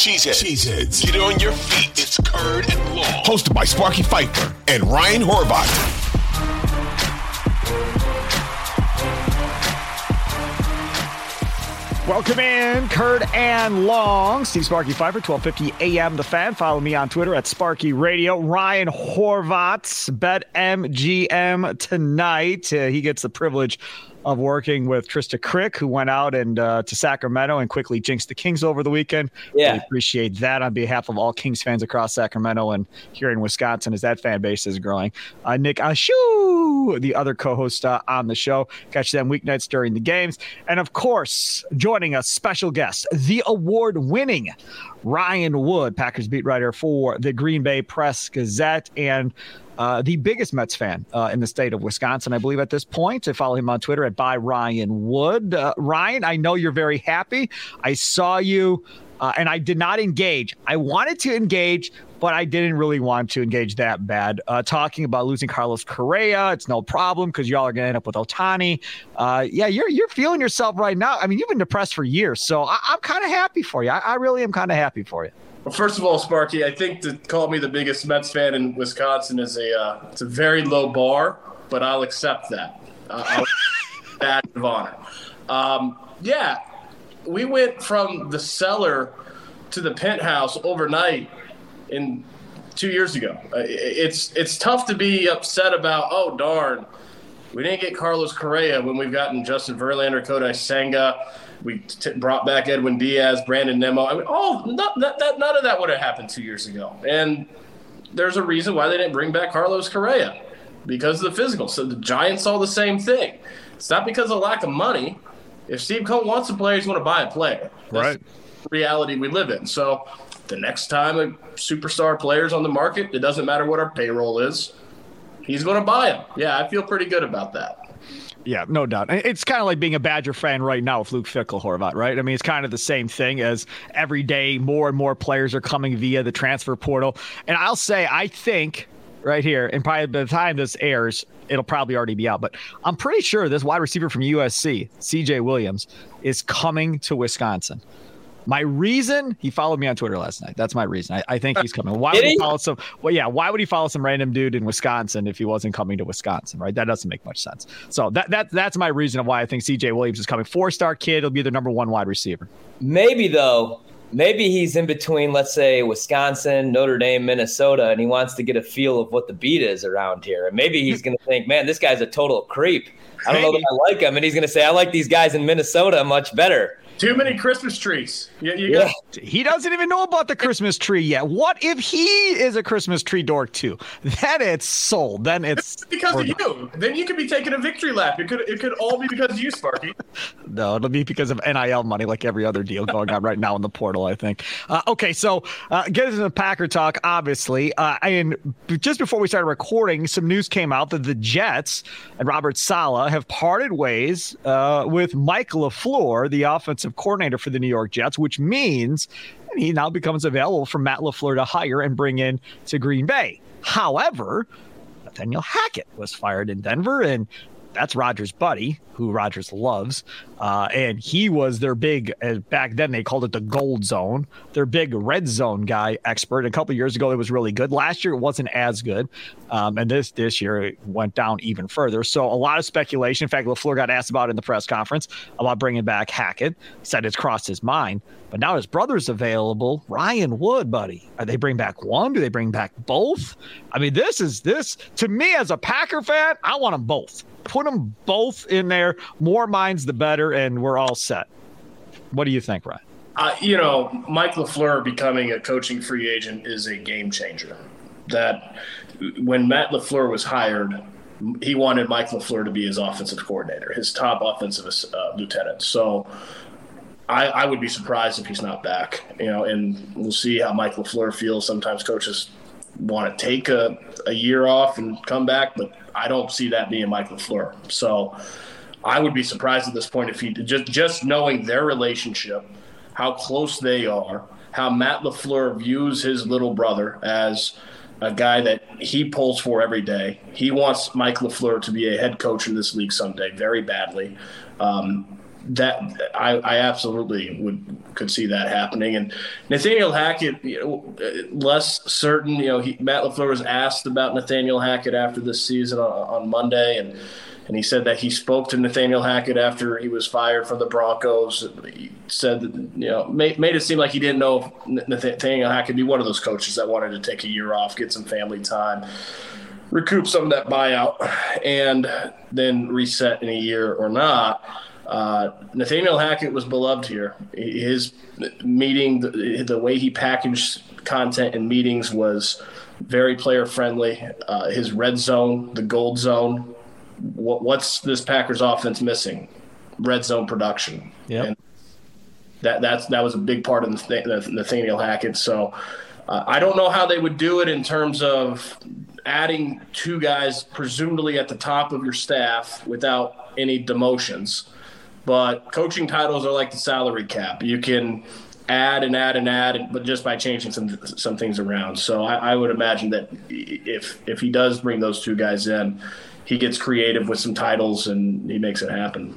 Cheeseheads. Cheeseheads. Get on your feet. It's Curd and Long. Hosted by Sparky Fifer and Ryan Horvat. Welcome in, Curd and Long. Steve Sparky Fifer, 1250 AM The Fan. Follow me on Twitter at Sparky Radio. Ryan Horvat's Bet MGM tonight. Uh, he gets the privilege of working with Trista Crick, who went out and uh, to Sacramento and quickly jinxed the Kings over the weekend. Yeah, appreciate that on behalf of all Kings fans across Sacramento and here in Wisconsin as that fan base is growing. Uh, Nick Ashu, the other co-host uh, on the show, catch them weeknights during the games, and of course, joining us, special guest, the award-winning Ryan Wood, Packers beat writer for the Green Bay Press Gazette, and uh, the biggest Mets fan uh, in the state of Wisconsin, I believe, at this point. I follow him on Twitter at by Ryan Wood. Uh, Ryan, I know you're very happy. I saw you, uh, and I did not engage. I wanted to engage, but I didn't really want to engage that bad. Uh, talking about losing Carlos Correa, it's no problem because y'all are going to end up with Ohtani. Uh, yeah, you're you're feeling yourself right now. I mean, you've been depressed for years, so I, am kind of happy for you. I, I really am kind of happy for you. Well, first of all, Sparky, I think to call me the biggest Mets fan in Wisconsin is a uh, it's a very low bar, but I'll accept that. Uh, badge of honor. Um, yeah, we went from the cellar to the penthouse overnight in two years ago. Uh, it's it's tough to be upset about. Oh darn, we didn't get Carlos Correa when we've gotten Justin Verlander, Kodai Senga we t- brought back Edwin Diaz, Brandon Nimmo. I mean, oh, not, not, that, none of that would have happened two years ago. And there's a reason why they didn't bring back Carlos Correa because of the physical. So the Giants saw the same thing. It's not because of lack of money. If Steve Cohen wants a player, he's going to buy a player. That's right. reality we live in. So the next time a superstar player's on the market, it doesn't matter what our payroll is, he's going to buy him. Yeah, I feel pretty good about that. Yeah, no doubt. It's kind of like being a Badger fan right now with Luke Fickell Horvat, right? I mean, it's kind of the same thing as every day more and more players are coming via the transfer portal. And I'll say, I think right here, and probably by the time this airs, it'll probably already be out. But I'm pretty sure this wide receiver from USC, CJ Williams, is coming to Wisconsin. My reason he followed me on Twitter last night. That's my reason. I, I think he's coming. Why would he, follow some? Well, yeah. Why would he follow some random dude in Wisconsin if he wasn't coming to Wisconsin? Right. That doesn't make much sense. So that that that's my reason of why I think C.J. Williams is coming. Four star kid. He'll be the number one wide receiver. Maybe though. Maybe he's in between, let's say, Wisconsin, Notre Dame, Minnesota, and he wants to get a feel of what the beat is around here. And maybe he's going to think, man, this guy's a total creep. I don't know that I like him. And he's going to say, I like these guys in Minnesota much better. Too many Christmas trees. You, you yeah. He doesn't even know about the Christmas tree yet. What if he is a Christmas tree dork too? Then it's sold. Then it's because of you. Then you could be taking a victory lap. It could it could all be because of you, Sparky. no, it'll be because of NIL money, like every other deal going on right now in the portal. I think. Uh, okay, so uh, get into the Packer talk. Obviously, uh, and just before we started recording, some news came out that the Jets and Robert Saleh have parted ways uh, with Mike LaFleur, the offensive offensive coordinator for the New York Jets, which means he now becomes available for Matt LaFleur to hire and bring in to Green Bay. However, Nathaniel Hackett was fired in Denver, and that's Rodgers' buddy, who Rodgers loves. Uh, and he was their big, uh, back then they called it the gold zone, their big red zone guy expert. A couple years ago, it was really good. Last year, it wasn't as good. Um, and this this year, it went down even further. So a lot of speculation. In fact, LaFleur got asked about it in the press conference about bringing back Hackett. Said it's crossed his mind. But now his brother's available. Ryan Wood, buddy. Are they bring back one? Do they bring back both? I mean, this is this to me as a Packer fan, I want them both put them both in there. More minds, the better, and we're all set. What do you think, Ryan? Uh, you know, Mike LaFleur becoming a coaching free agent is a game changer. That when Matt LaFleur was hired, he wanted Mike LaFleur to be his offensive coordinator, his top offensive uh, lieutenant. So I, I, would be surprised if he's not back. You know, and we'll see how Mike LaFleur feels. Sometimes coaches want to take a, a year off and come back, but I don't see that being Mike LaFleur. So I would be surprised at this point if he just just knowing their relationship, how close they are, how Matt LaFleur views his little brother as a guy that he pulls for every day. He wants Mike LaFleur to be a head coach in this league someday, very badly. Um, that I, I, absolutely would could see that happening. And Nathaniel Hackett, you know, less certain. You know, he, Matt LaFleur was asked about Nathaniel Hackett after this season on, on Monday, and and he said that he spoke to Nathaniel Hackett after he was fired from the Broncos. He said that you know made, made it seem like he didn't know if Nathaniel Hackett be one of those coaches that wanted to take a year off, get some family time recoup some of that buyout and then reset in a year or not. Uh, Nathaniel Hackett was beloved here. His meeting, the, the, way he packaged content in meetings was very player friendly. Uh, his red zone, the gold zone. What, what's this Packers offense missing? Red zone production. Yeah. That that's that was a big part of Nathaniel Hackett. So uh, I don't know how they would do it in terms of adding two guys presumably at the top of your staff without any demotions. But coaching titles are like the salary cap. You can add and add and add, but just by changing some some things around. So I, I would imagine that if if he does bring those two guys in, he gets creative with some titles and he makes it happen.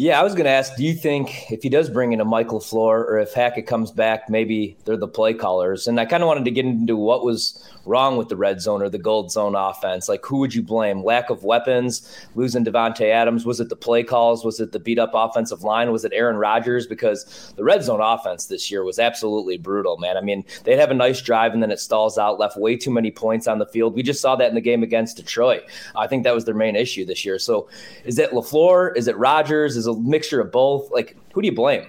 Yeah, I was going to ask, do you think if he does bring in a Mike LaFleur or if Hackett comes back, maybe they're the play callers? And I kind of wanted to get into what was wrong with the red zone or the gold zone offense? Like, who would you blame? Lack of weapons, losing Davante Adams? Was it the play calls? Was it the beat up offensive line? Was it Aaron Rodgers? Because the red zone offense this year was absolutely brutal, man. I mean, they'd have a nice drive and then it stalls out, left way too many points on the field. We just saw that in the game against Detroit. I think that was their main issue this year. So, is it LaFleur? Is it Rodgers? Is a mixture of both? Like, who do you blame?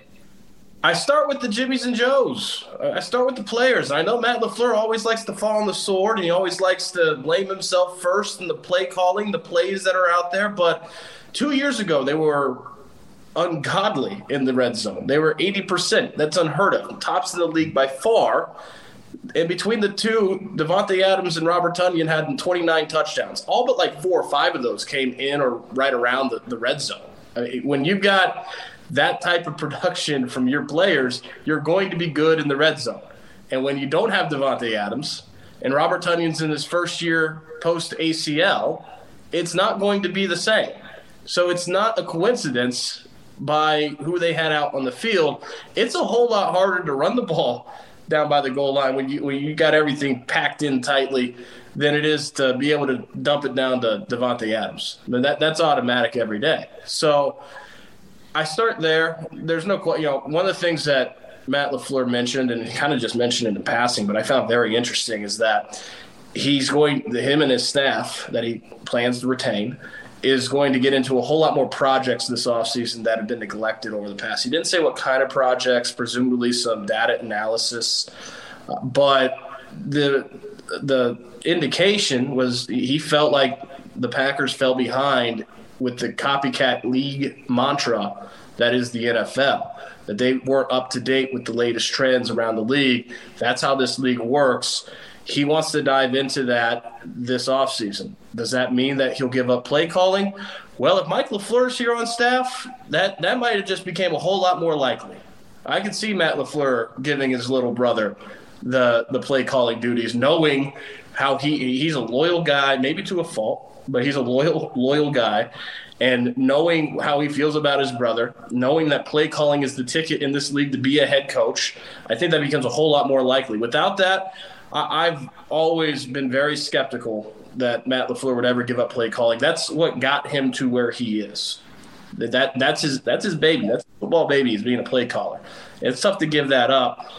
I start with the Jimmies and Joes. I start with the players. I know Matt LaFleur always likes to fall on the sword and he always likes to blame himself first in the play calling, the plays that are out there. But two years ago, they were ungodly in the red zone. They were 80%. That's unheard of. Tops of the league by far. And between the two, Davante Adams and Robert Tonyan had 29 touchdowns. All but like four or five of those came in or right around the, the red zone. Mean, when you've got that type of production from your players, you're going to be good in the red zone. And when you don't have Davante Adams and Robert Tonyan's in his first year post ACL, it's not going to be the same. So it's not a coincidence by who they had out on the field. It's a whole lot harder to run the ball down by the goal line when you when you got everything packed in tightly than it is to be able to dump it down to Davante Adams. Mean, that that's automatic every day. So I start there. There's no, you know, one of the things that Matt LaFleur mentioned, and kind of just mentioned in the passing, but I found very interesting is that he's going, him and his staff that he plans to retain, is going to get into a whole lot more projects this offseason that have been neglected over the past. He didn't say what kind of projects, presumably some data analysis, uh, but the the indication was he felt like the Packers fell behind with the copycat league mantra that is the NFL. That they weren't up to date with the latest trends around the league. That's how this league works. He wants to dive into that this offseason. Does that mean that he'll give up play calling? Well, if Mike LaFleur's here on staff, that, that might have just became a whole lot more likely. I can see Matt LaFleur giving his little brother the the play calling duties, knowing how he he's a loyal guy, maybe to a fault, but he's a loyal loyal guy. And knowing how he feels about his brother, knowing that play calling is the ticket in this league to be a head coach, I think that becomes a whole lot more likely. Without that, I've always been very skeptical that Matt LaFleur would ever give up play calling. That's what got him to where he is. That that's his that's his baby. That's football baby is being a play caller. It's tough to give that up.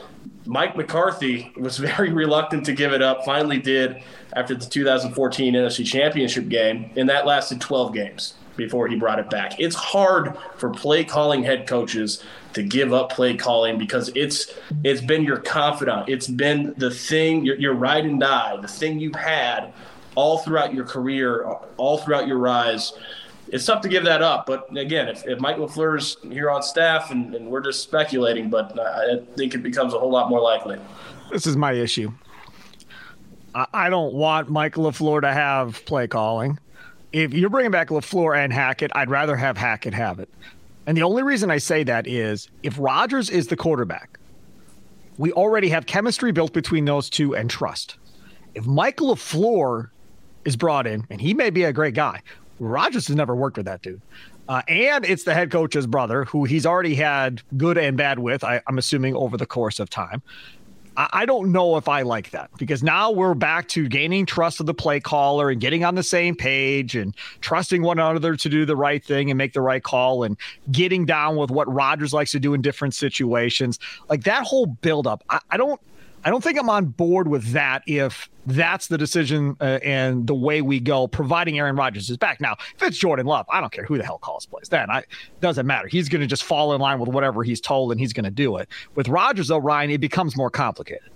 Mike McCarthy was very reluctant to give it up. Finally, did after the 2014 NFC Championship game, and that lasted 12 games before he brought it back. It's hard for play calling head coaches to give up play calling because it's it's been your confidant. It's been the thing your, your ride and die, the thing you've had all throughout your career, all throughout your rise. It's tough to give that up, but again, if, if Mike LaFleur's here on staff and, and we're just speculating, but I think it becomes a whole lot more likely. This is my issue. I don't want Mike LaFleur to have play calling. If you're bringing back LaFleur and Hackett, I'd rather have Hackett have it. And the only reason I say that is if Rodgers is the quarterback, we already have chemistry built between those two and trust. If Mike LaFleur is brought in, and he may be a great guy, Rodgers has never worked with that dude. Uh, and it's the head coach's brother, who he's already had good and bad with, I, I'm assuming, over the course of time. I don't know if I like that because now we're back to gaining trust of the play caller and getting on the same page and trusting one another to do the right thing and make the right call and getting down with what Rodgers likes to do in different situations. Like that whole buildup, I, I don't I don't think I'm on board with that if that's the decision uh, and the way we go, providing Aaron Rodgers is back. Now, if it's Jordan Love, I don't care who the hell calls plays. Then I doesn't matter. He's going to just fall in line with whatever he's told, and he's going to do it. With Rodgers, though, Ryan, it becomes more complicated.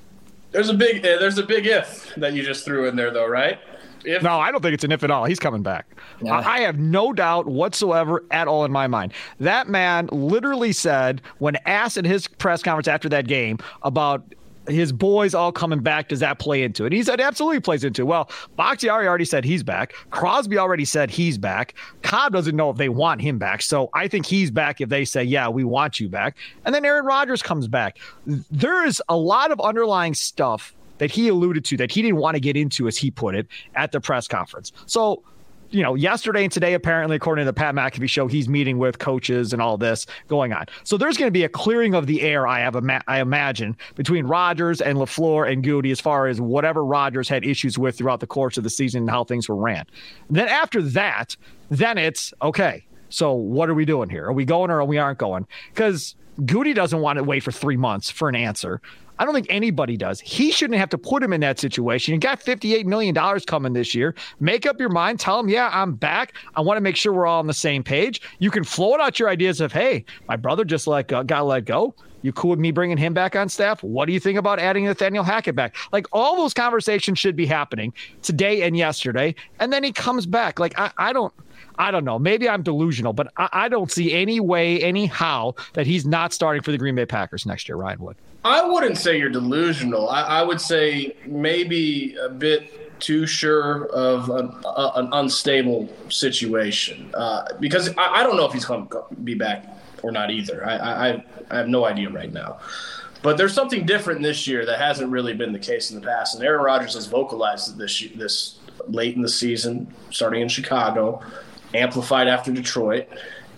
There's a big uh, there's a big if that you just threw in there, though, right? If- no, I don't think it's an if at all. He's coming back. Yeah. I have no doubt whatsoever at all in my mind. That man literally said, when asked in his press conference after that game about his boys all coming back. Does that play into it? He said absolutely plays into it. Well, Bakhtiari already said he's back. Crosby already said he's back. Cobb doesn't know if they want him back. So I think he's back if they say, yeah, we want you back. And then Aaron Rodgers comes back. There is a lot of underlying stuff that he alluded to that he didn't want to get into, as he put it, at the press conference. So you know, yesterday and today, apparently, according to the Pat McAfee show, he's meeting with coaches and all this going on. So there's going to be a clearing of the air, I have, ima- I imagine, between Rodgers and LaFleur and Goody as far as whatever Rodgers had issues with throughout the course of the season and how things were ran. Then after that, then it's okay. So what are we doing here? Are we going or are we aren't going? Because Goody doesn't want to wait for three months for an answer. I don't think anybody does. He shouldn't have to put him in that situation. You got $58 million coming this year. Make up your mind. Tell him, yeah, I'm back. I want to make sure we're all on the same page. You can float out your ideas of, hey, my brother just like uh, got let go. You cool with me bringing him back on staff? What do you think about adding Nathaniel Hackett back? Like all those conversations should be happening today and yesterday. And then he comes back. Like I, I don't. I don't know. Maybe I'm delusional, but I, I, don't see any way, anyhow, that he's not starting for the Green Bay Packers next year, Ryan Wood. I wouldn't say you're delusional. I, I would say maybe a bit too sure of an, an unstable situation uh, because I, I, don't know if he's going to be back or not either. I, I, I have no idea right now. But there's something different this year that hasn't really been the case in the past, and Aaron Rodgers has vocalized this this late in the season, starting in Chicago, amplified after Detroit,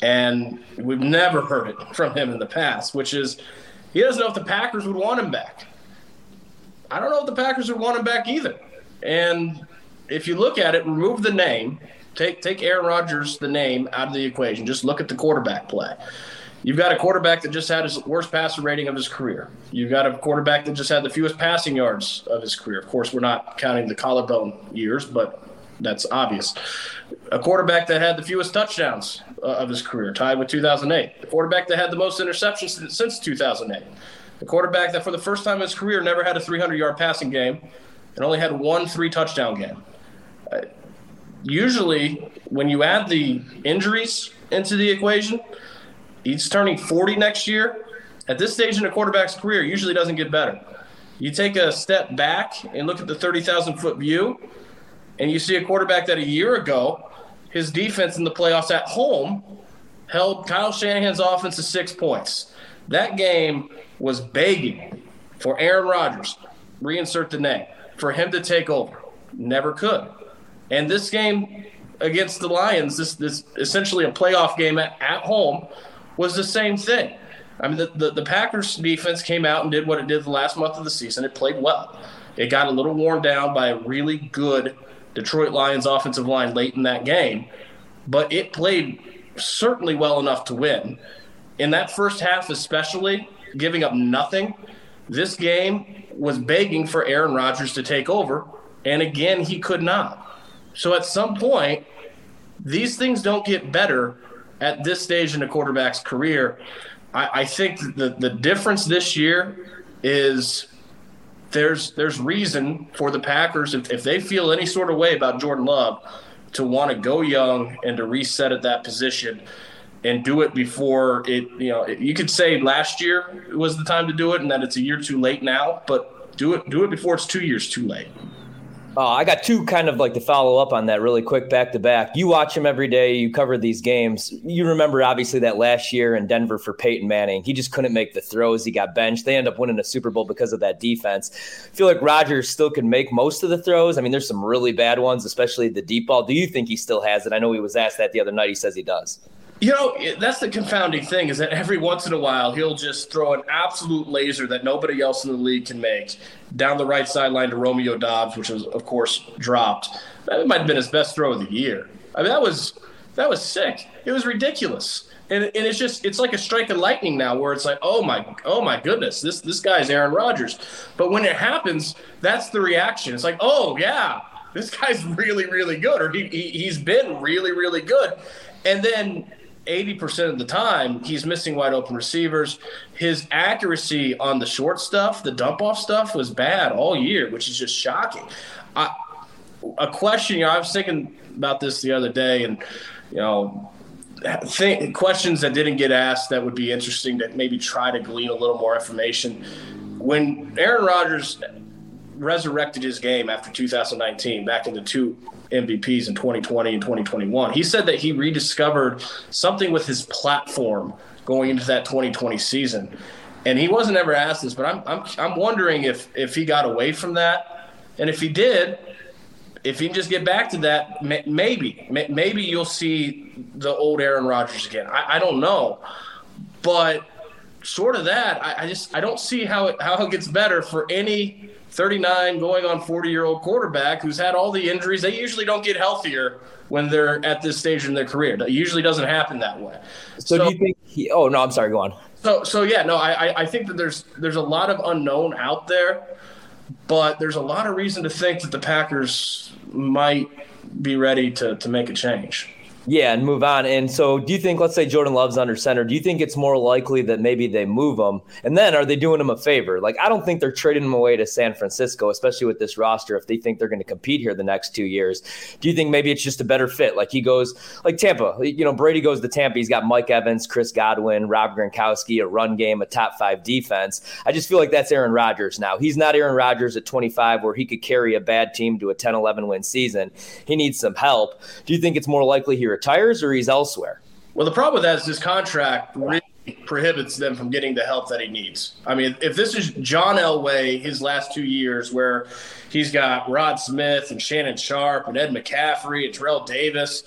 and we've never heard it from him in the past, which is he doesn't know if the Packers would want him back. I don't know if the Packers would want him back either. And if you look at it, remove the name, take take Aaron Rodgers the name out of the equation. Just look at the quarterback play. You've got a quarterback that just had his worst passer rating of his career. You've got a quarterback that just had the fewest passing yards of his career. Of course, we're not counting the collarbone years, but that's obvious. A quarterback that had the fewest touchdowns uh, of his career, tied with 2008. The quarterback that had the most interceptions since 2008. The quarterback that, for the first time in his career, never had a 300 yard passing game and only had one three touchdown game. Uh, usually, when you add the injuries into the equation, he's turning 40 next year. At this stage in a quarterback's career, usually doesn't get better. You take a step back and look at the 30,000 foot view and you see a quarterback that a year ago, his defense in the playoffs at home held Kyle Shanahan's offense to six points. That game was begging for Aaron Rodgers, reinsert the name, for him to take over. Never could. And this game against the Lions, this this essentially a playoff game at, at home, was the same thing. I mean, the, the, the Packers defense came out and did what it did the last month of the season. It played well. It got a little worn down by a really good Detroit Lions offensive line late in that game, but it played certainly well enough to win. In that first half, especially, giving up nothing, this game was begging for Aaron Rodgers to take over, and again, he could not. So at some point, these things don't get better at this stage in a quarterback's career. I, I think the, the difference this year is there's there's reason for the Packers if, if they feel any sort of way about Jordan Love to want to go young and to reset at that position and do it before it you know you could say last year was the time to do it and that it's a year too late now but do it do it before it's two years too late Oh, I got two kind of like to follow up on that really quick back to back. You watch him every day. You cover these games. You remember obviously that last year in Denver for Peyton Manning. He just couldn't make the throws. He got benched. They end up winning a Super Bowl because of that defense. I feel like Rodgers still can make most of the throws. I mean, there's some really bad ones, especially the deep ball. Do you think he still has it? I know he was asked that the other night. He says he does. You know, that's the confounding thing is that every once in a while he'll just throw an absolute laser that nobody else in the league can make down the right sideline to Romeo Doubs, which was of course dropped. That might have been his best throw of the year. I mean, that was that was sick. It was ridiculous. And, and it's just it's like a strike of lightning now where it's like, oh my oh my goodness, this this guy's Aaron Rodgers. But when it happens, that's the reaction. It's like, oh yeah, this guy's really, really good, or he, he he's been really, really good. And then 80% of the time, he's missing wide open receivers. His accuracy on the short stuff, the dump off stuff, was bad all year, which is just shocking. I, a question, you know, I was thinking about this the other day, and, you know, think, questions that didn't get asked that would be interesting to maybe try to glean a little more information. When Aaron Rodgers resurrected his game after 2019 back into two MVPs in 2020 and 2021. He said that he rediscovered something with his platform going into that 2020 season. And he wasn't ever asked this, but I'm, I'm, I'm wondering if, if he got away from that. And if he did, if he can just get back to that, maybe, maybe you'll see the old Aaron Rodgers again. I, I don't know. But short of that, I, I just I don't see how it, how it gets better for any 39 going on 40 year old quarterback who's had all the injuries. They usually don't get healthier when they're at this stage in their career. It usually doesn't happen that way. So, so do you think he, oh no, I'm sorry, go on. So so yeah, no, I I think that there's there's a lot of unknown out there, but there's a lot of reason to think that the Packers might be ready to to make a change. Yeah, and move on. And so, do you think, let's say Jordan Love's under center, do you think it's more likely that maybe they move him? And then are they doing him a favor? Like, I don't think they're trading him away to San Francisco, especially with this roster, if they think they're going to compete here the next two years. Do you think maybe it's just a better fit? Like, he goes, like Tampa, you know, Brady goes to Tampa. He's got Mike Evans, Chris Godwin, Rob Gronkowski, a run game, a top five defense. I just feel like that's Aaron Rodgers now. He's not Aaron Rodgers at 25, where he could carry a bad team to a 10 11 win season. He needs some help. Do you think it's more likely he retires or he's elsewhere? Well, the problem with that is his contract really prohibits them from getting the help that he needs. I mean, if this is John Elway, his last two years, where he's got Rod Smith and Shannon Sharpe and Ed McCaffrey and Terrell Davis,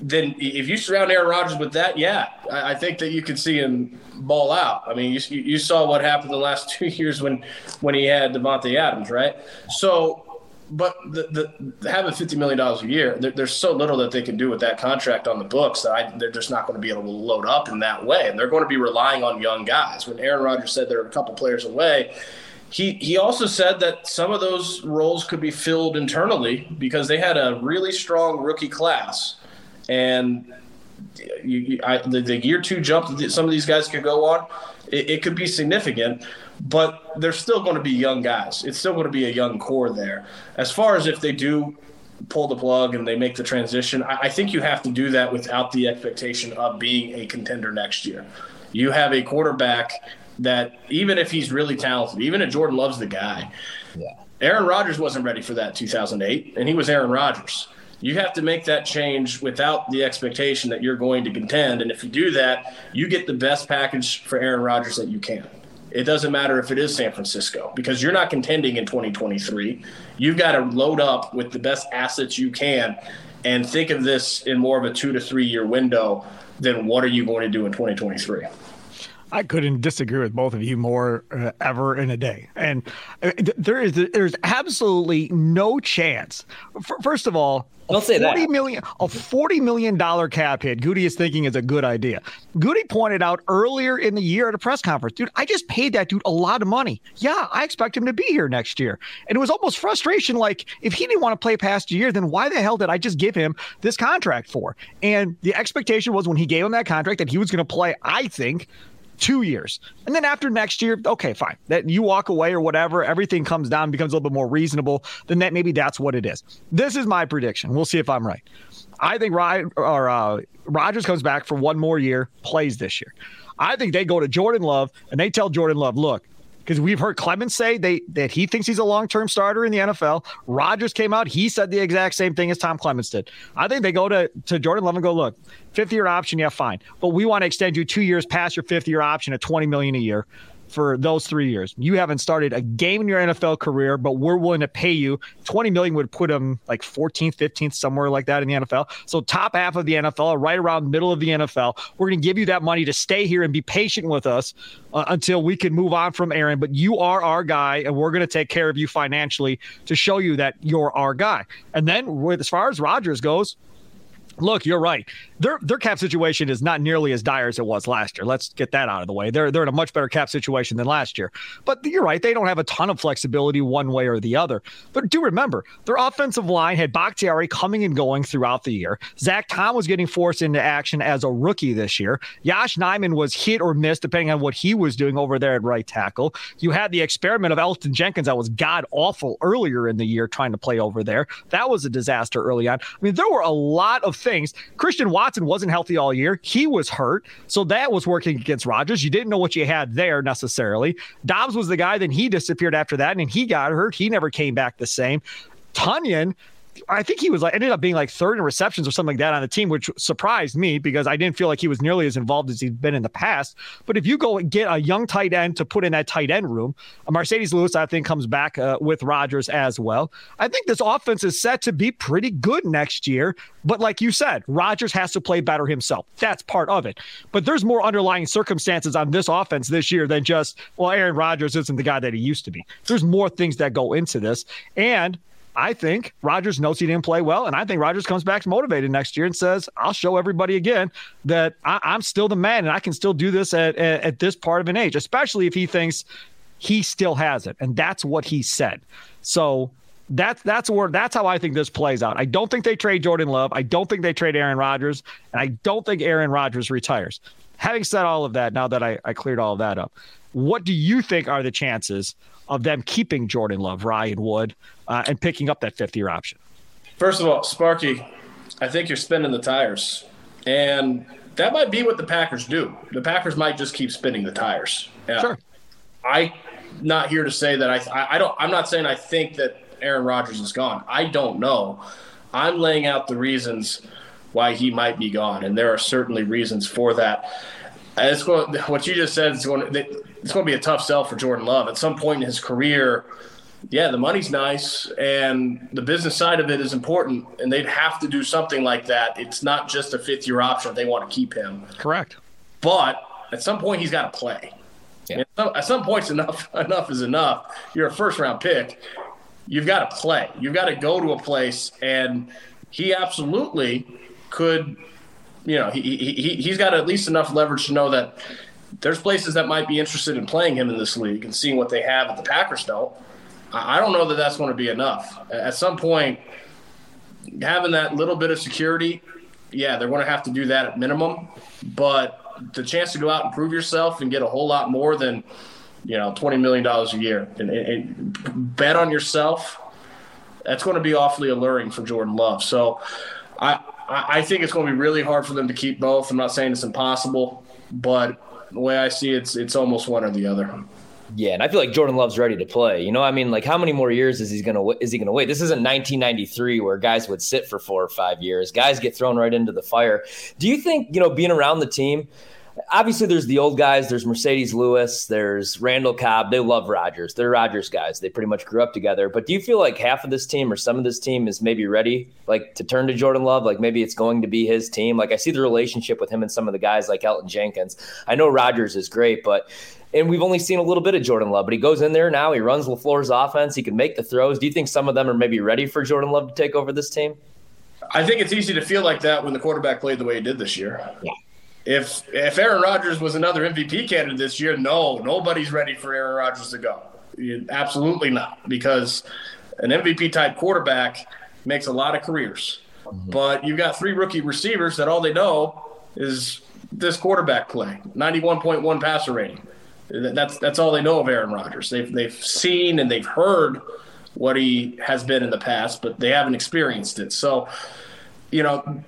then if you surround Aaron Rodgers with that, yeah, I, think that you could see him ball out. I mean, you, you saw what happened the last two years when when he had Davante Adams, right? So but the, the having fifty million dollars a year, there, there's so little that they can do with that contract on the books that I, they're just not going to be able to load up in that way, and they're going to be relying on young guys. When Aaron Rodgers said there are a couple players away, he he also said that some of those roles could be filled internally because they had a really strong rookie class, and you, you, I, the, the year two jump that some of these guys could go on, it, it could be significant but they're still going to be young guys. It's still going to be a young core there. As far as if they do pull the plug and they make the transition, I, I think you have to do that without the expectation of being a contender next year. You have a quarterback that even if he's really talented, even if Jordan loves the guy, yeah. Aaron Rodgers wasn't ready for that 2008, and he was Aaron Rodgers. You have to make that change without the expectation that you're going to contend. And if you do that, you get the best package for Aaron Rodgers that you can. It doesn't matter if it is San Francisco because you're not contending in 2023. You've got to load up with the best assets you can and think of this in more of a two to three year window than what are you going to do in 2023. I couldn't disagree with both of you more uh, ever in a day. And uh, there is there's absolutely no chance. F- first of all, don't say that. Million, a forty million dollar cap hit. Goody is thinking is a good idea. Goody pointed out earlier in the year at a press conference, dude. I just paid that dude a lot of money. Yeah, I expect him to be here next year. And it was almost frustration. Like if he didn't want to play past a year, then why the hell did I just give him this contract for? And the expectation was when he gave him that contract that he was going to play. I think two years. And then after next year, okay, fine. That you walk away or whatever, everything comes down, becomes a little bit more reasonable, then that maybe that's what it is. This is my prediction. We'll see if I'm right. I think Ryan or uh, comes back for one more year, plays this year. I think they go to Jordan Love and they tell Jordan Love, look, because we've heard Clements say they that he thinks he's a long term starter in the NFL. Rodgers came out, he said the exact same thing as Tom Clements did. I think they go to to Jordan Love and go, look, fifth year option, yeah, fine, but we want to extend you two years past your fifth year option at twenty million a year. For those three years. You haven't started a game in your NFL career, but we're willing to pay you 20 million would put him like 14th, 15th, somewhere like that in the NFL. So top half of the NFL, right around middle of the NFL. We're going to give you that money to stay here and be patient with us uh, until we can move on from Aaron. But you are our guy, and we're going to take care of you financially to show you that you're our guy. And then, with, as far as Rodgers goes, Look, you're right. Their their cap situation is not nearly as dire as it was last year. Let's get that out of the way. They're they're in a much better cap situation than last year. But you're right, they don't have a ton of flexibility one way or the other. But do remember, their offensive line had Bakhtiari coming and going throughout the year. Zach Tom was getting forced into action as a rookie this year. Yosh Nijman was hit or missed depending on what he was doing over there at right tackle. You had the experiment of Elgton Jenkins that was god awful earlier in the year trying to play over there. That was a disaster early on. I mean, there were a lot of things. Christian Watson wasn't healthy all year. He was hurt. So that was working against Rodgers. You didn't know what you had there necessarily. Dobbs was the guy, then he disappeared after that, and he got hurt. He never came back the same. Tonyan I think he was like ended up being like third in receptions or something like that on the team, which surprised me because I didn't feel like he was nearly as involved as he'd been in the past. But if you go and get a young tight end to put in that tight end room, Marcedes Lewis, I think, comes back uh, with Rodgers as well. I think this offense is set to be pretty good next year. But like you said, Rodgers has to play better himself. That's part of it. But there's more underlying circumstances on this offense this year than just, well, Aaron Rodgers isn't the guy that he used to be. There's more things that go into this. And I think Rodgers knows he didn't play well, and I think Rodgers comes back motivated next year and says, "I'll show everybody again that I, am still the man, and I can still do this at, at, at this part of an age." Especially if he thinks he still has it, and that's what he said. So that's that's where that's how I think this plays out. I don't think they trade Jordan Love. I don't think they trade Aaron Rodgers, and I don't think Aaron Rodgers retires. Having said all of that, now that I, I cleared all of that up, what do you think are the chances of them keeping Jordan Love, Ryan Wood, uh, and picking up that fifth year option? First of all, Sparky, I think you're spinning the tires. And that might be what the Packers do. The Packers might just keep spinning the tires. Yeah. Sure. I not here to say that I I don't I'm not saying I think that Aaron Rodgers is gone. I don't know. I'm laying out the reasons why he might be gone, and there are certainly reasons for that. It's going, what you just said is going. It's going to be a tough sell for Jordan Love at some point in his career yeah, the money's nice and the business side of it is important, and they'd have to do something like that. It's not just a fifth year option they want to keep him. Correct. But at some point, he's got to play. Yeah. At some points, enough enough is enough. You're a first round pick. You've got to play. You've got to go to a place, and he absolutely could. You know, he, he he's got at least enough leverage to know that there's places that might be interested in playing him in this league and seeing what they have that the Packers don't. I don't know that that's going to be enough. At some point, having that little bit of security, yeah, they're going to have to do that at minimum. But the chance to go out and prove yourself and get a whole lot more than you know twenty million dollars a year and, and, and, bet on yourself, that's going to be awfully alluring for Jordan Love. So, I I think it's going to be really hard for them to keep both. I'm not saying it's impossible, but the way I see it, it's it's almost one or the other. Yeah, and I feel like Jordan Love's ready to play. You know, I mean, like how many more years is he gonna is he gonna wait? This isn't 1993 where guys would sit for four or five years. Guys get thrown right into the fire. Do you think you know being around the team? Obviously, there's the old guys. There's Marcedes Lewis. There's Randall Cobb. They love Rodgers. They're Rodgers guys. They pretty much grew up together. But do you feel like half of this team or some of this team is maybe ready, like to turn to Jordan Love? Like maybe it's going to be his team. Like I see the relationship with him and some of the guys like Elgton Jenkins. I know Rodgers is great, but and we've only seen a little bit of Jordan Love, but he goes in there now. He runs LaFleur's offense. He can make the throws. Do you think some of them are maybe ready for Jordan Love to take over this team? I think it's easy to feel like that when the quarterback played the way he did this year. Yeah. If if Aaron Rodgers was another MVP candidate this year, no, nobody's ready for Aaron Rodgers to go. Absolutely not, because an MVP type quarterback makes a lot of careers. Mm-hmm. But you've got three rookie receivers that all they know is this quarterback play, 91.1 passer rating. That's that's all they know of Aaron Rodgers. They've they've seen and they've heard what he has been in the past, but they haven't experienced it. So, you know,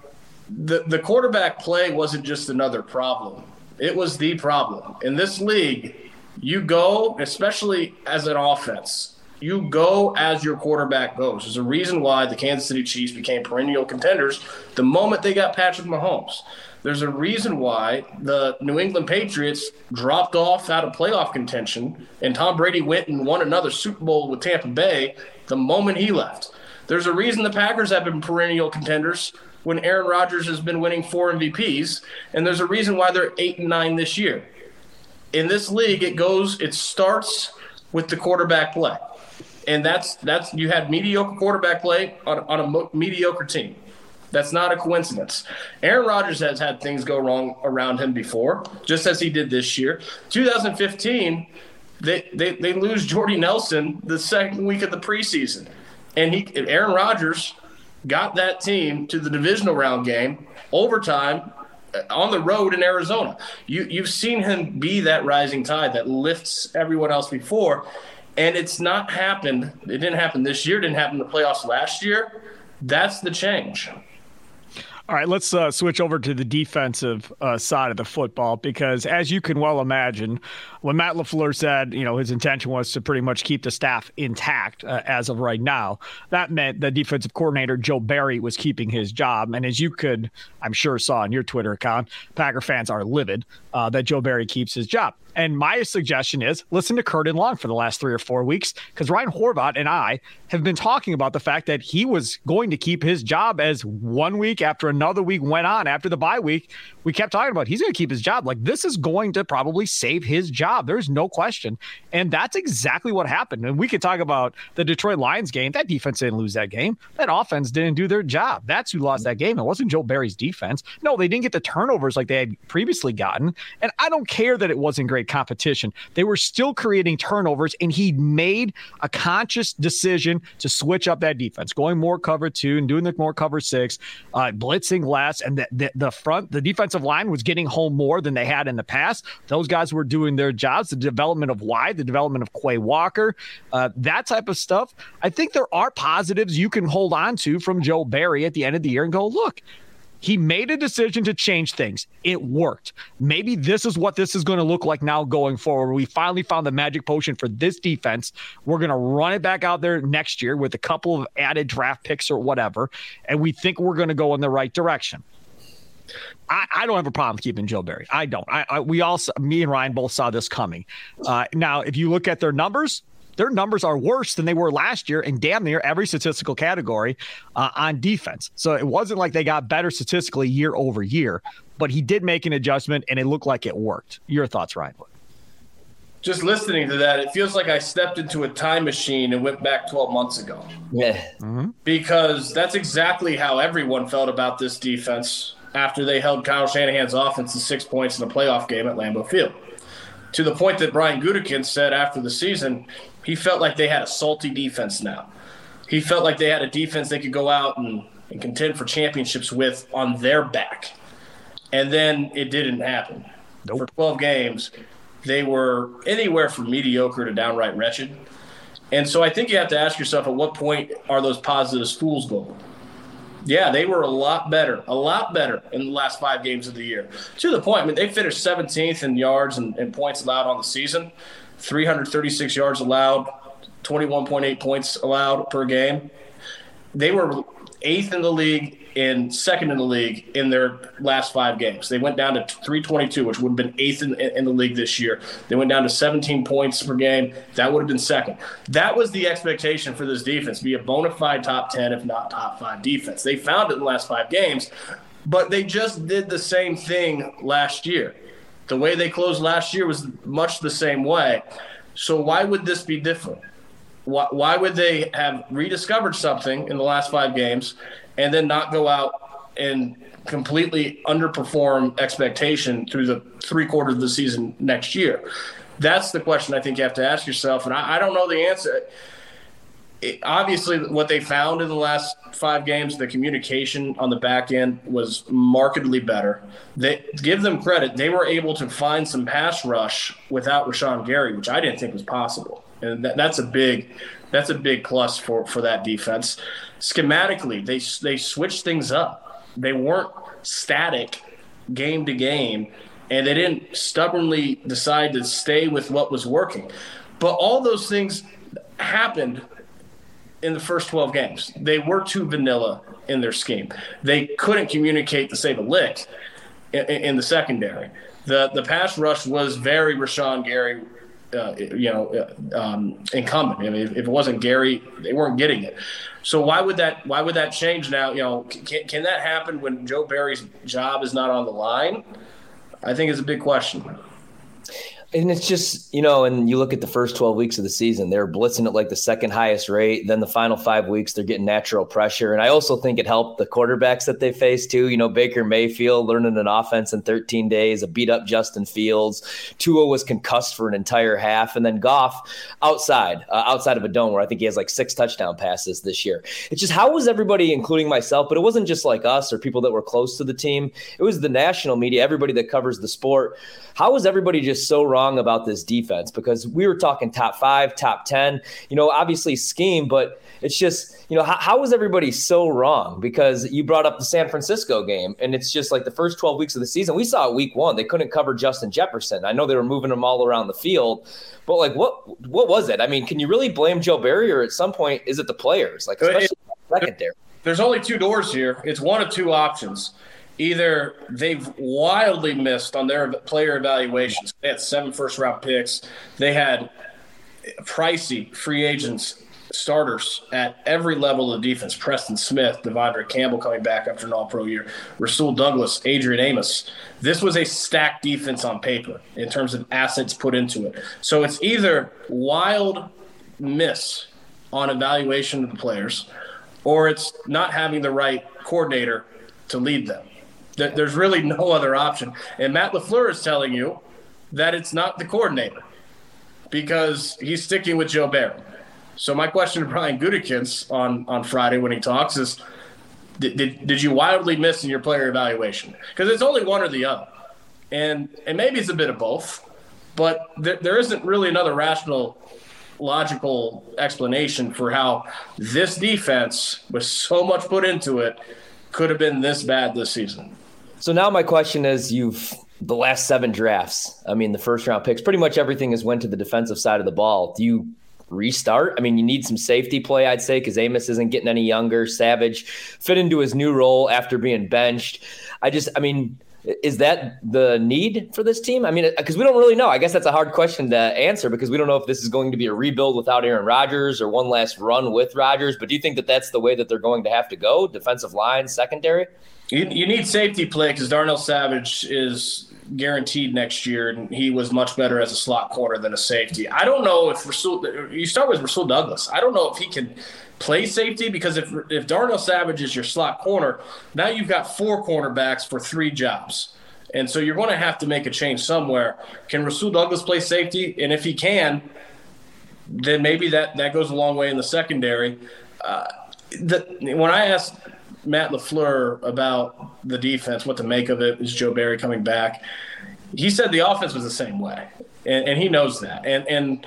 the the quarterback play wasn't just another problem. It was the problem. In this league, you go, especially as an offense, you go as your quarterback goes. There's a reason why the Kansas City Chiefs became perennial contenders the moment they got Patrick Mahomes. There's a reason why the New England Patriots dropped off out of playoff contention, and Tom Brady went and won another Super Bowl with Tampa Bay the moment he left. There's a reason the Packers have been perennial contenders when Aaron Rodgers has been winning four MVPs, and there's a reason why they're eight and nine this year. In this league, it goes, it starts with the quarterback play, and that's that's you had mediocre quarterback play on, on a mo- mediocre team. That's not a coincidence. Aaron Rodgers has had things go wrong around him before, just as he did this year. 2015, they, they, they lose Jordy Nelson the second week of the preseason. And he Aaron Rodgers got that team to the divisional round game, overtime, uh, on the road in Arizona. You you've seen him be that rising tide that lifts everyone else before, and it's not happened. It didn't happen this year. Didn't happen in the playoffs last year. That's the change. All right, let's uh, switch over to the defensive uh, side of the football because, as you can well imagine, when Matt LaFleur said, you know, his intention was to pretty much keep the staff intact uh, as of right now, that meant the defensive coordinator, Joe Barry, was keeping his job. And as you could, I'm sure, saw on your Twitter account, Packer fans are livid uh, that Joe Barry keeps his job. And my suggestion is listen to Curd and Long for the last three or four weeks because Ryan Horvat and I have been talking about the fact that he was going to keep his job as one week after another week went on after the bye week. We kept talking about he's going to keep his job. Like this is going to probably save his job. There's no question. And that's exactly what happened. And we could talk about the Detroit Lions game. That defense didn't lose that game. That offense didn't do their job. That's who lost that game. It wasn't Joe Barry's defense. No, they didn't get the turnovers like they had previously gotten. And I don't care that it wasn't great competition. They were still creating turnovers, and he made a conscious decision to switch up that defense, going more cover two and doing the more cover six, uh, blitzing less, and the, the, the front, the defensive line was getting home more than they had in the past. Those guys were doing their jobs. The development of wide, the development of Quay Walker, uh, that type of stuff. I think there are positives you can hold on to from Joe Barry at the end of the year and go, look, he made a decision to change things. It worked. Maybe this is what this is going to look like now going forward. We finally found the magic potion for this defense. We're going to run it back out there next year with a couple of added draft picks or whatever. And we think we're going to go in the right direction. I, I, don't have a problem keeping Joe Barry. I don't. I, I, we all, me and Ryan both saw this coming. Uh, now, if you look at their numbers, their numbers are worse than they were last year in damn near every statistical category uh, on defense. So it wasn't like they got better statistically year over year, but he did make an adjustment and it looked like it worked. Your thoughts, Ryan? Just listening to that, it feels like I stepped into a time machine and went back 12 months ago. Yeah. Mm-hmm. Because that's exactly how everyone felt about this defense after they held Kyle Shanahan's offense to six points in a playoff game at Lambeau Field. To the point that Brian Gutekunst said after the season, he felt like they had a salty defense now. He felt like they had a defense they could go out and, and contend for championships with on their back. And then it didn't happen. Nope. For 12 games, they were anywhere from mediocre to downright wretched. And so I think you have to ask yourself at what point are those positive schools going? Yeah, they were a lot better, a lot better in the last five games of the year. To the point, I mean, they finished 17th in yards and, and points allowed on the season. 336 yards allowed, 21.8 points allowed per game. They were eighth in the league and second in the league in their last five games. They went down to 322, which would have been eighth in, in, the league this year. They went down to 17 points per game. That would have been second. That was the expectation for this defense be a bona fide top 10, if not top five defense. They found it in the last five games, but they just did the same thing last year. The way they closed last year was much the same way. So why would this be different? Why, why would they have rediscovered something in the last five games and then not go out and completely underperform expectation through the three quarters of the season next year? That's the question I think you have to ask yourself. And I, I don't know the answer it, obviously what they found in the last five games the communication on the back end was markedly better they give them credit they were able to find some pass rush without rashan gary which i didn't think was possible and that, that's a big that's a big plus for for that defense schematically they they switched things up they weren't static game to game and they didn't stubbornly decide to stay with what was working but all those things happened in the first 12 games. They were too vanilla in their scheme. They couldn't communicate to save a lick. in, in the secondary. The the pass rush was very Rashan Gary uh, you know, uh, um, incumbent. I mean, if, it wasn't Gary, they weren't getting it. So why would that? Why would that change now? You know, can, can that happen when Joe Barry's job is not on the line? I think is a big question. And it's just, you know, and you look at the first 12 weeks of the season, they're blitzing at like the second highest rate. Then the final five weeks, they're getting natural pressure. And I also think it helped the quarterbacks that they faced too. You know, Baker Mayfield learning an offense in 13 days, a beat up Justin Fields. Tua was concussed for an entire half. And then Goff outside, uh, outside of a dome where I think he has like six touchdown passes this year. It's just how was everybody, including myself, but it wasn't just like us or people that were close to the team. It was the national media, everybody that covers the sport. How was everybody just so wrong about this defense? Because we were talking top five, top 10, you know, obviously scheme, but it's just, you know, how, how was everybody so wrong? Because you brought up the San Francisco game, and it's just like the first 12 weeks of the season, we saw week one, they couldn't cover Justin Jefferson. I know they were moving him all around the field, but like, what what was it? I mean, can you really blame Joe Barry, or at some point, is it the players? Like, especially secondary. There's only two doors here. It's one of two options either they've wildly missed on their player evaluations. They had seven first round picks. They had pricey free agents starters at every level of defense. Preston Smith, De'Vondre Campbell coming back after an all pro year, Rasul Douglas, Adrian Amos. This was a stacked defense on paper in terms of assets put into it. So it's either wild miss on evaluation of the players or it's not having the right coordinator to lead them. There's really no other option. And Matt LaFleur is telling you that it's not the coordinator because he's sticking with Joe Barry. So my question to Brian Gutekunst on, on Friday when he talks is, did, did, did you wildly miss in your player evaluation? Because it's only one or the other. And, and maybe it's a bit of both, but there, there isn't really another rational, logical explanation for how this defense, with so much put into it, could have been this bad this season. So now my question is you've the last seven drafts. I mean, the first round picks, pretty much everything has went to the defensive side of the ball. Do you restart? I mean, you need some safety play, I'd say, because Amos isn't getting any younger. Savage fit into his new role after being benched. I just, I mean, is that the need for this team? I mean, uh, because we don't really know. I guess that's a hard question to answer because we don't know if this is going to be a rebuild without Aaron Rodgers or one last run with Rodgers. But do you think that that's the way that they're going to have to go? Defensive line, secondary? You, you need safety play because Darnell Savage is guaranteed next year, and he was much better as a slot corner than a safety. I don't know if Rasul, you start with Rasul Douglas. I don't know if he can play safety because if if Darnell Savage is your slot corner, now you've got four cornerbacks for three jobs. And so you're going to have to make a change somewhere. Can Rasul Douglas play safety? And if he can, then maybe that, that goes a long way in the secondary. Uh, the, when I asked Matt LaFleur about the defense, what to make of it. Is Joe Barry coming back? He said the offense was the same way, and, and he knows that. And, and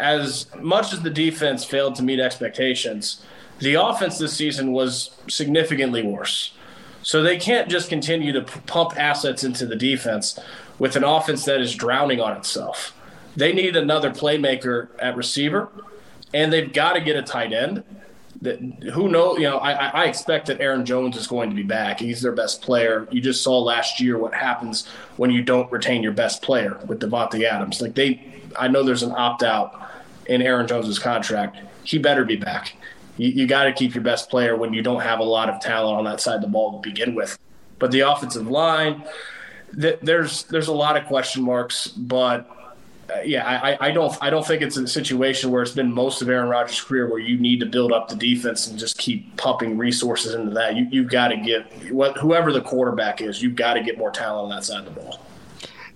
as much as the defense failed to meet expectations, the offense this season was significantly worse. So they can't just continue to pump assets into the defense with an offense that is drowning on itself. They need another playmaker at receiver, and they've got to get a tight end that who knows? You know, I, I expect that Aaron Jones is going to be back. He's their best player. You just saw last year what happens when you don't retain your best player with Davante Adams. Like they, I know there's an opt out in Aaron Jones's contract. He better be back. You, you got to keep your best player when you don't have a lot of talent on that side of the ball to begin with. But the offensive line, th- there's there's a lot of question marks, but Uh, yeah, I, I don't I don't think it's a situation where it's been most of Aaron Rodgers' career where you need to build up the defense and just keep pumping resources into that. You you've got to get whoever the quarterback is, you've got to get more talent on that side of the ball.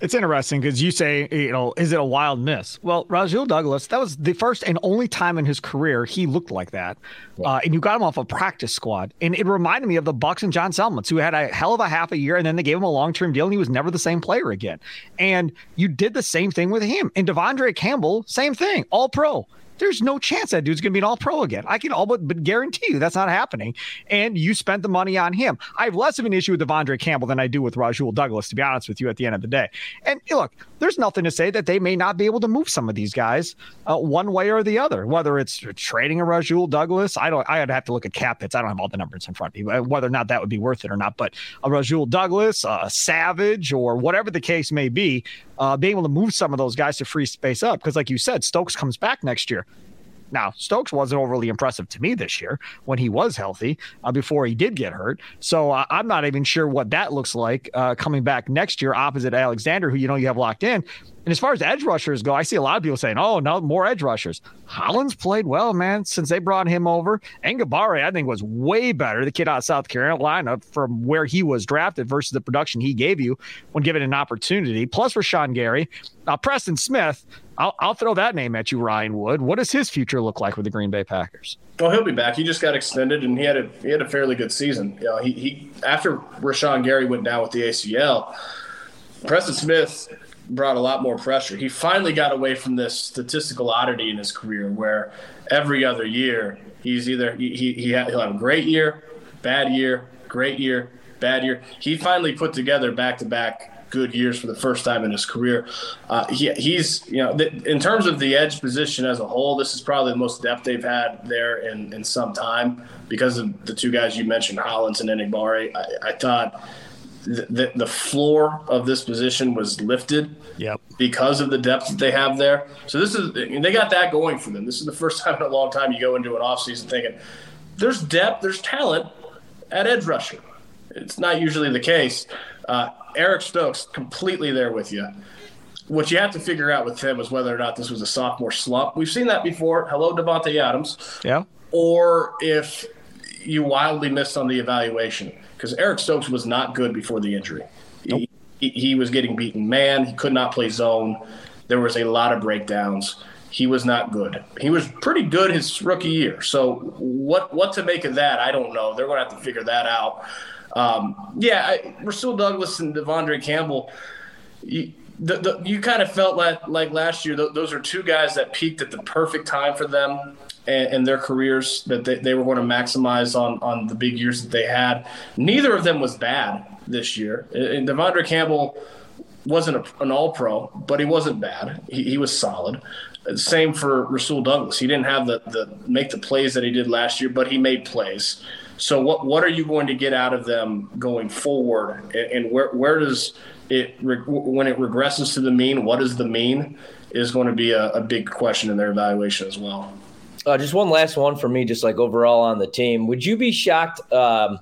It's interesting because you say, you know, is it a wild miss? Well, Rasul Douglas, that was the first and only time in his career he looked like that. Yeah. Uh, and you got him off a practice squad. And it reminded me of the Bucks and John Selmans, who had a hell of a half a year and then they gave him a long term deal and he was never the same player again. And you did the same thing with him. And De'Vondre Campbell, same thing, all pro there's no chance that dude's going to be an all pro again. I can all but, but guarantee you that's not happening. And you spent the money on him. I have less of an issue with De'Vondre Campbell than I do with Rasul Douglas, to be honest with you, at the end of the day. And look, there's nothing to say that they may not be able to move some of these guys uh, one way or the other, whether it's trading a Rasul Douglas. I don't, I'd have to look at cap hits. I don't have all the numbers in front of me, uh, whether or not that would be worth it or not. But a Rasul Douglas, a Savage, or whatever the case may be, uh, being able to move some of those guys to free space up. Because, like you said, Stokes comes back next year. Now, Stokes wasn't overly impressive to me this year when he was healthy uh, before he did get hurt. So uh, I'm not even sure what that looks like uh, coming back next year opposite Alexander, who you know you have locked in. And as far as edge rushers go, I see a lot of people saying, oh, no, more edge rushers. Hollins played well, man, since they brought him over. Enagbare, I think, was way better, the kid out of South Carolina, from where he was drafted versus the production he gave you when given an opportunity. Plus, Rashan Gary. Uh, Preston Smith, I'll, I'll throw that name at you, Ryan Wood. What does his future look like with the Green Bay Packers? Well, he'll be back. He just got extended, and he had a he had a fairly good season. You know, he, he after Rashan Gary went down with the ACL, Preston Smith brought a lot more pressure. He finally got away from this statistical oddity in his career, where every other year he's either he he, he he'll have a great year, bad year, great year, bad year. He finally put together back to back good years for the first time in his career. Uh, he, he's, you know, th- in terms of the edge position as a whole, this is probably the most depth they've had there in, in some time because of the two guys you mentioned, Hollins and Enagbare. I, I thought the, the floor of this position was lifted yep. because of the depth that they have there. So this is they got that going for them. This is the first time in a long time you go into an offseason thinking there's depth, there's talent at edge rusher. It's not usually the case. Uh, Eric Stokes completely there with you. What you have to figure out with him is whether or not this was a sophomore slump. We've seen that before. Hello, Davante Adams. Yeah. Or if you wildly missed on the evaluation because Eric Stokes was not good before the injury. Nope. He, he, was getting beaten man. He could not play zone. There was a lot of breakdowns. He was not good. He was pretty good his rookie year. So what what to make of that? I don't know. They're going to have to figure that out. Um, yeah, I, Rasul Douglas and De'Vondre Campbell. You, the, the, you kind of felt like, like last year, th- those are two guys that peaked at the perfect time for them and, and their careers that they, they were going to maximize on, on the big years that they had. Neither of them was bad this year. And De'Vondre Campbell wasn't a, an all pro, but he wasn't bad. He, he was solid. Same for Rasul Douglas. He didn't have the, the make the plays that he did last year, but he made plays. So what what are you going to get out of them going forward? And, and where where does it when it regresses to the mean? What is the mean? Is going to be a, a big question in their evaluation as well. Uh, just one last one for me, just like overall on the team. Would you be shocked, um,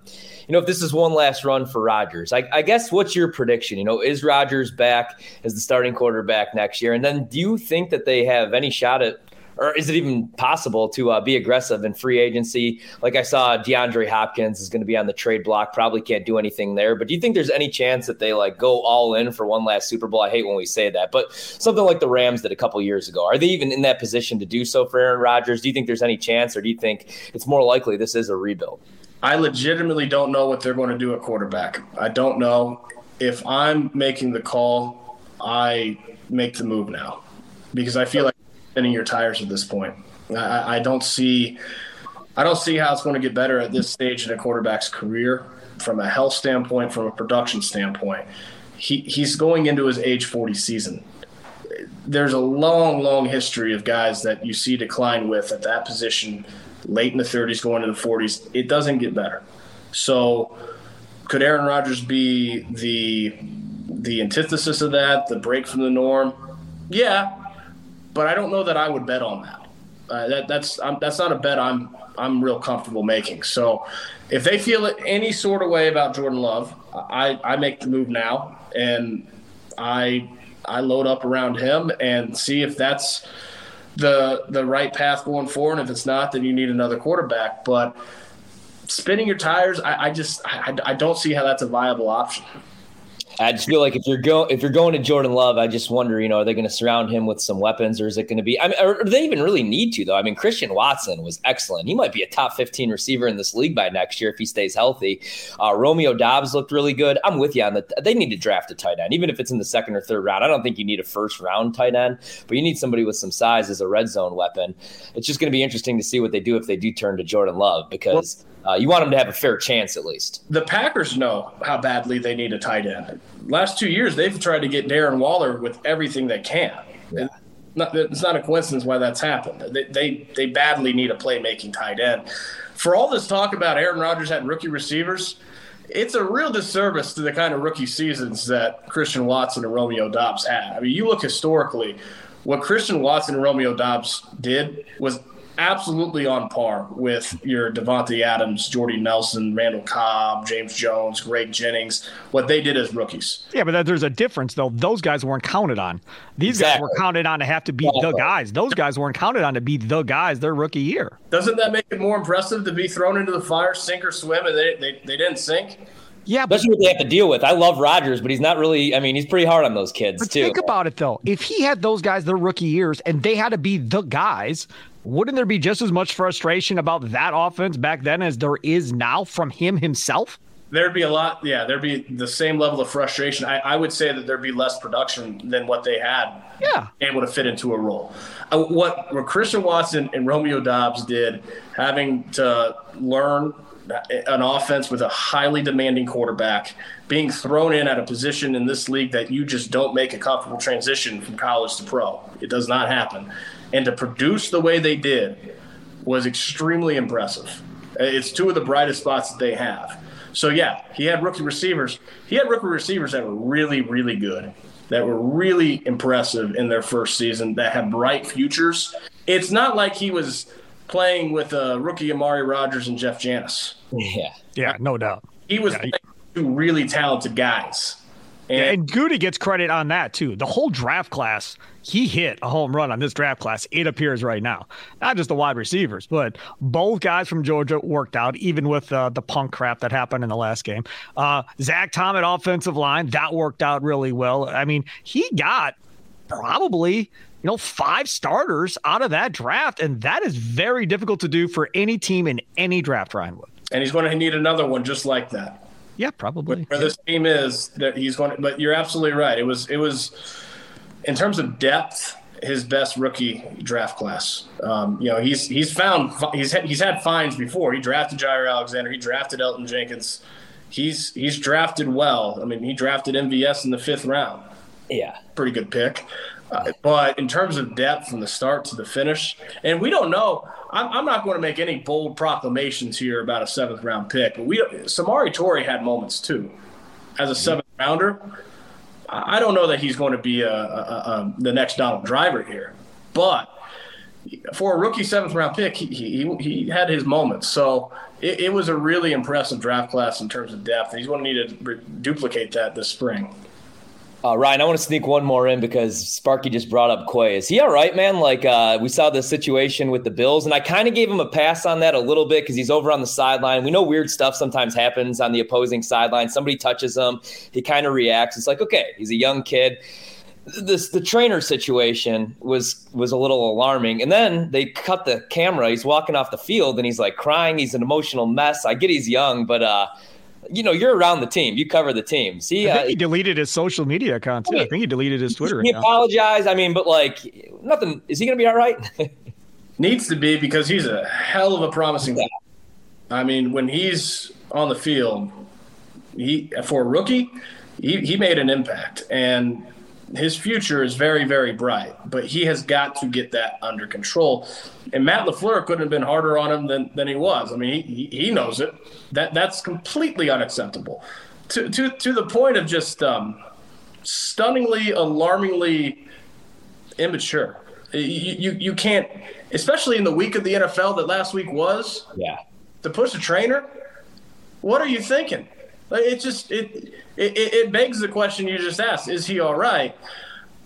you know, if this is one last run for Rodgers? I, I, guess what's your prediction? You know, is Rodgers back as the starting quarterback next year? And then do you think that they have any shot at or is it even possible to uh, be aggressive in free agency? Like I saw DeAndre Hopkins is going to be on the trade block, probably can't do anything there. But do you think there's any chance that they like go all in for one last Super Bowl? I hate when we say that, but something like the Rams did a couple years ago. Are they even in that position to do so for Aaron Rodgers? Do you think there's any chance, or do you think it's more likely this is a rebuild? I legitimately don't know what they're going to do at quarterback. I don't know. If I'm making the call, I make the move now because I feel like spinning your tires at this point. I, I don't see, I don't see how it's going to get better at this stage in a quarterback's career from a health standpoint, from a production standpoint. He, he's going into his age 40 season. There's a long, long history of guys that you see decline with at that position late in the 30s, going to the 40s. It doesn't get better. So, could Aaron Rodgers be the the antithesis of that, the break from the norm? Yeah, but I don't know that I would bet on that. Uh, that that's that's not a bet I'm I'm real comfortable making. So if they feel it any sort of way about Jordan Love, I, I make the move now and I I load up around him and see if that's the the right path going forward. And if it's not, then you need another quarterback. But spinning your tires, I, I just I, I don't see how that's a viable option. I just feel like if you're going if you're going to Jordan Love, I just wonder, you know, are they going to surround him with some weapons, or is it going to be? I mean, or they even really need to though? I mean, Christian Watson was excellent. He might be a top 15 receiver in this league by next year if he stays healthy. Uh, Romeo Doubs looked really good. I'm with you on that. They need to draft a tight end, even if it's in the second or third round. I don't think you need a first round tight end, but you need somebody with some size as a red zone weapon. It's just going to be interesting to see what they do if they do turn to Jordan Love because. Well, uh, you want them to have a fair chance at least. The Packers know how badly they need a tight end. Last two years, they've tried to get Darren Waller with everything they can. Yeah. Not, it's not a coincidence why that's happened. They, they, they badly need a playmaking tight end. For all this talk about Aaron Rodgers had rookie receivers, it's a real disservice to the kind of rookie seasons that Christian Watson and Romeo Doubs had. I mean, you look historically, what Christian Watson and Romeo Doubs did was absolutely on par with your Davante Adams, Jordy Nelson, Randall Cobb, James Jones, Greg Jennings, what they did as rookies. Yeah, but there's a difference, though. Those guys weren't counted on. These exactly. guys were counted on to have to be exactly. the guys. Those guys weren't counted on to be the guys their rookie year. Doesn't that make it more impressive to be thrown into the fire, sink or swim, and they, they, they didn't sink? Yeah, especially what they have to deal with. I love Rodgers, but he's not really. I mean, he's pretty hard on those kids but too. Think about it though. If he had those guys their rookie years and they had to be the guys, wouldn't there be just as much frustration about that offense back then as there is now from him himself? There'd be a lot, yeah. There'd be the same level of frustration. I, I would say that there'd be less production than what they had. Yeah, able to fit into a role. Uh, what, what Christian Watson and Romeo Doubs did, having to learn an offense with a highly demanding quarterback, being thrown in at a position in this league that you just don't make a comfortable transition from college to pro. It does not happen and to produce the way they did was extremely impressive. It's two of the brightest spots that they have. So yeah, he had rookie receivers. He had rookie receivers that were really, really good, that were really impressive in their first season, that had bright futures. It's not like he was playing with a rookie Amari Rodgers and Jeff Janis. Yeah, yeah, no doubt. He was yeah. two really talented guys. And, yeah, and Gutey gets credit on that too. The whole draft class, he hit a home run on this draft class. It appears right now, not just the wide receivers, but both guys from Georgia worked out, even with uh, the punk crap that happened in the last game. Uh, Zach Tom at offensive line, that worked out really well. I mean, he got probably you know five starters out of that draft, and that is very difficult to do for any team in any draft. Ryan Wood, and he's going to need another one just like that. Yeah, probably. Where this team is, that he's going. To, but you're absolutely right. It was. It was, in terms of depth, his best rookie draft class. Um, you know, he's he's found he's had, he's had fines before. He drafted Jaire Alexander. He drafted Elgton Jenkins. He's he's drafted well. I mean, he drafted MVS in the fifth round. Yeah, pretty good pick. But in terms of depth from the start to the finish, and we don't know. I'm, I'm, not going to make any bold proclamations here about a seventh round pick, but we Samori Toure had moments too. As a mm-hmm. seventh rounder, I don't know that he's going to be a, a, a, the next Donald Driver here, but for a rookie seventh round pick, he, he, he had his moments. So it, it, was a really impressive draft class in terms of depth. He's going to need to re- duplicate that this spring. Uh, Ryan, I want to sneak one more in because Sparky just brought up Quay. Is he all right, man? Like uh, we saw the situation with the Bills, and I kind of gave him a pass on that a little bit because he's over on the sideline. We know weird stuff sometimes happens on the opposing sideline. Somebody touches him, he kind of reacts. It's like, okay, he's a young kid. This the trainer situation was was a little alarming, and then they cut the camera. He's walking off the field, and he's like crying. He's an emotional mess. I get he's young, but uh, you know, you're around the team. You cover the team. See, I think uh, he deleted his social media account too. I, mean, I think he deleted his Twitter. He account. apologized. I mean, but like nothing. Is he going to be all right? Needs to be because he's a hell of a promising. Yeah. I mean, when he's on the field, he for a rookie, he, he made an impact, and his future is very, very bright, but he has got to get that under control. And Matt LaFleur couldn't have been harder on him than, than he was. I mean, he, he knows it. That that's completely unacceptable. To to to the point of just um, stunningly, alarmingly immature. You, you you can't, especially in the week of the NFL that last week was. Yeah. To push a trainer, what are you thinking? It just it, it it begs the question you just asked: Is he all right?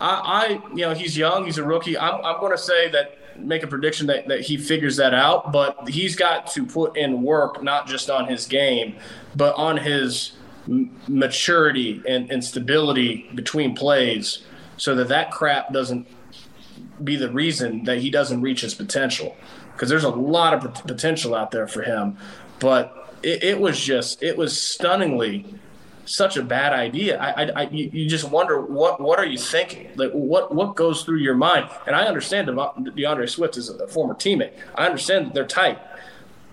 I, I you know he's young, he's a rookie. I'm I'm going to say that make a prediction that, that he figures that out, but he's got to put in work not just on his game, but on his m- maturity and, and stability between plays so that that crap doesn't be the reason that he doesn't reach his potential because there's a lot of potential out there for him but it, it, was just it was stunningly such a bad idea I, I, I, you just wonder what what are you thinking like what what goes through your mind and i understand d'andre swift is a former teammate i understand that they're tight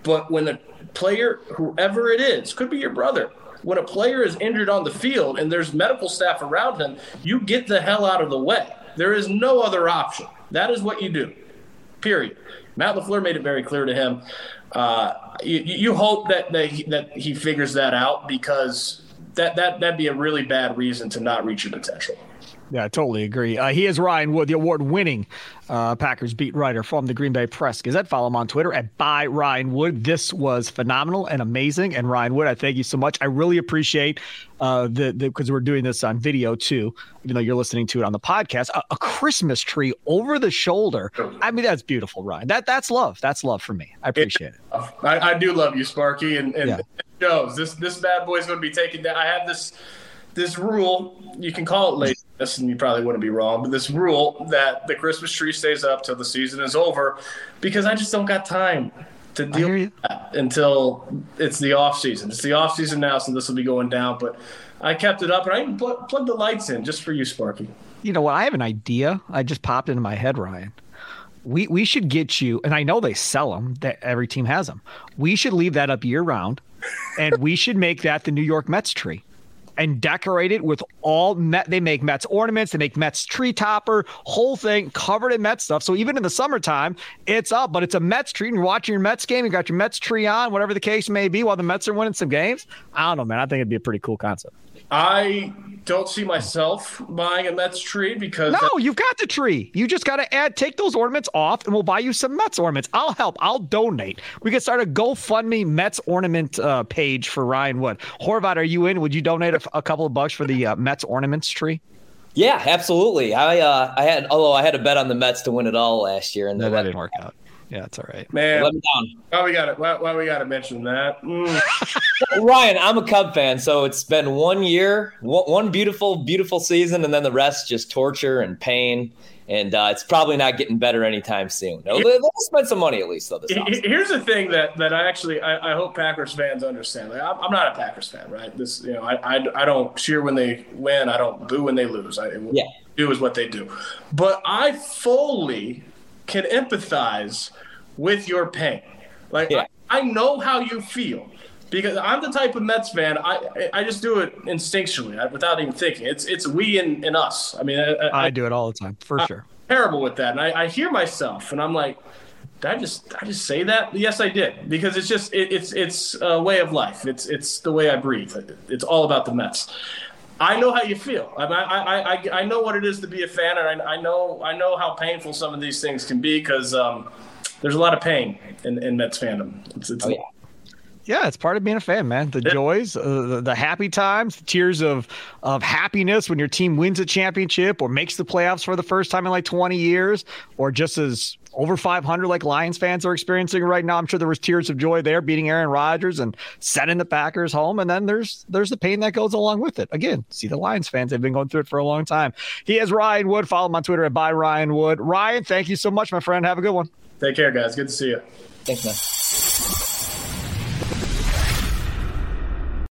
but when the player whoever it is could be your brother when a player is injured on the field and there's medical staff around him you get the hell out of the way there is no other option that is what you do. Period. Matt LaFleur made it very clear to him. Uh, you, you, hope that that he, that he figures that out because that that that'd be a really bad reason to not reach your potential. Yeah, I totally agree. Uh, he is Ryan Wood, the award-winning uh, Packers beat writer from the Green Bay Press Gazette. Follow him on Twitter at by Ryan Wood. This was phenomenal and amazing. And Ryan Wood, I thank you so much. I really appreciate uh, the because we're doing this on video too, even though you're listening to it on the podcast. A, a, Christmas tree over the shoulder. I mean, that's beautiful, Ryan. That that's love. That's love for me. I appreciate it. it. I, I, do love you, Sparky, and, and yeah. Shows this this bad boy's going to be taken down. I have this this rule, you can call it laziness, and you probably wouldn't be wrong, but this rule that the Christmas tree stays up till the season is over because I just don't got time to deal with that until it's the off season. It's the off season now, so this will be going down. But I kept it up, and I even pl- plugged the lights in just for you, Sparky. You know what? I have an idea. I just popped into my head, Ryan. We we should get you, and I know they sell them. That every team has them. We should leave that up year round, and we should make that the New York Mets tree and decorate it with all Met. They make Mets ornaments. They make Mets tree topper, whole thing covered in Mets stuff. So even in the summertime, it's up. But it's a Mets tree. And you're watching your Mets game. You got your Mets tree on, whatever the case may be, while the Mets are winning some games. I don't know, man. I think it'd be a pretty cool concept. I don't see myself buying a Mets tree because no, you've got the tree. You just got to add, take those ornaments off, and we'll buy you some Mets ornaments. I'll help. I'll donate. We can start a GoFundMe Mets ornament uh, page for Ryan Wood. Horvat, are you in? Would you donate a, a couple of bucks for the uh, Mets ornaments tree? Yeah, absolutely. I uh, I had although I had a bet on the Mets to win it all last year, and no, that didn't work out. Yeah, it's all right. Man, let me down. Why we got it? Why, why we got to mention that? Mm. Ryan, I'm a Cub fan, so it's been one year, one beautiful, beautiful season, and then the rest just torture and pain. And uh, it's probably not getting better anytime soon. They'll, they'll spend some money at least though. This Here's the thing that that I actually I, I hope Packers fans understand. Like, I'm, I'm not a Packers fan, right? This you know I, I, I don't cheer when they win. I don't boo when they lose. I yeah. do is what they do. But I fully can empathize with your pain. Like yeah. I, I, know how you feel because I'm the type of Mets fan. I I just do it instinctually without even thinking. It's it's we and, and us. I mean, I, I, do it all the time for I'm sure. Terrible with that, and I, I hear myself, and I'm like, did I just did I just say that? Yes, I did because it's just it, it's it's a way of life. It's it's the way I breathe. It's all about the Mets. I know how you feel. I, I, I, I know what it is to be a fan, and I, I know I know how painful some of these things can be because um, there's a lot of pain in, in Mets fandom. It's, it's oh, yeah. Yeah, it's part of being a fan, man. The joys, uh, the, the, happy times, the tears of of happiness when your team wins a championship or makes the playoffs for the first time in like 20 years, or just as over 500 like Lions fans are experiencing right now. I'm sure there was tears of joy there, beating Aaron Rodgers and sending the Packers home. And then there's there's the pain that goes along with it. Again, see the Lions fans; they've been going through it for a long time. He is Ryan Wood. Follow him on Twitter at by Ryan Wood. Ryan, thank you so much, my friend. Have a good one. Take care, guys. Good to see you. Thanks, man.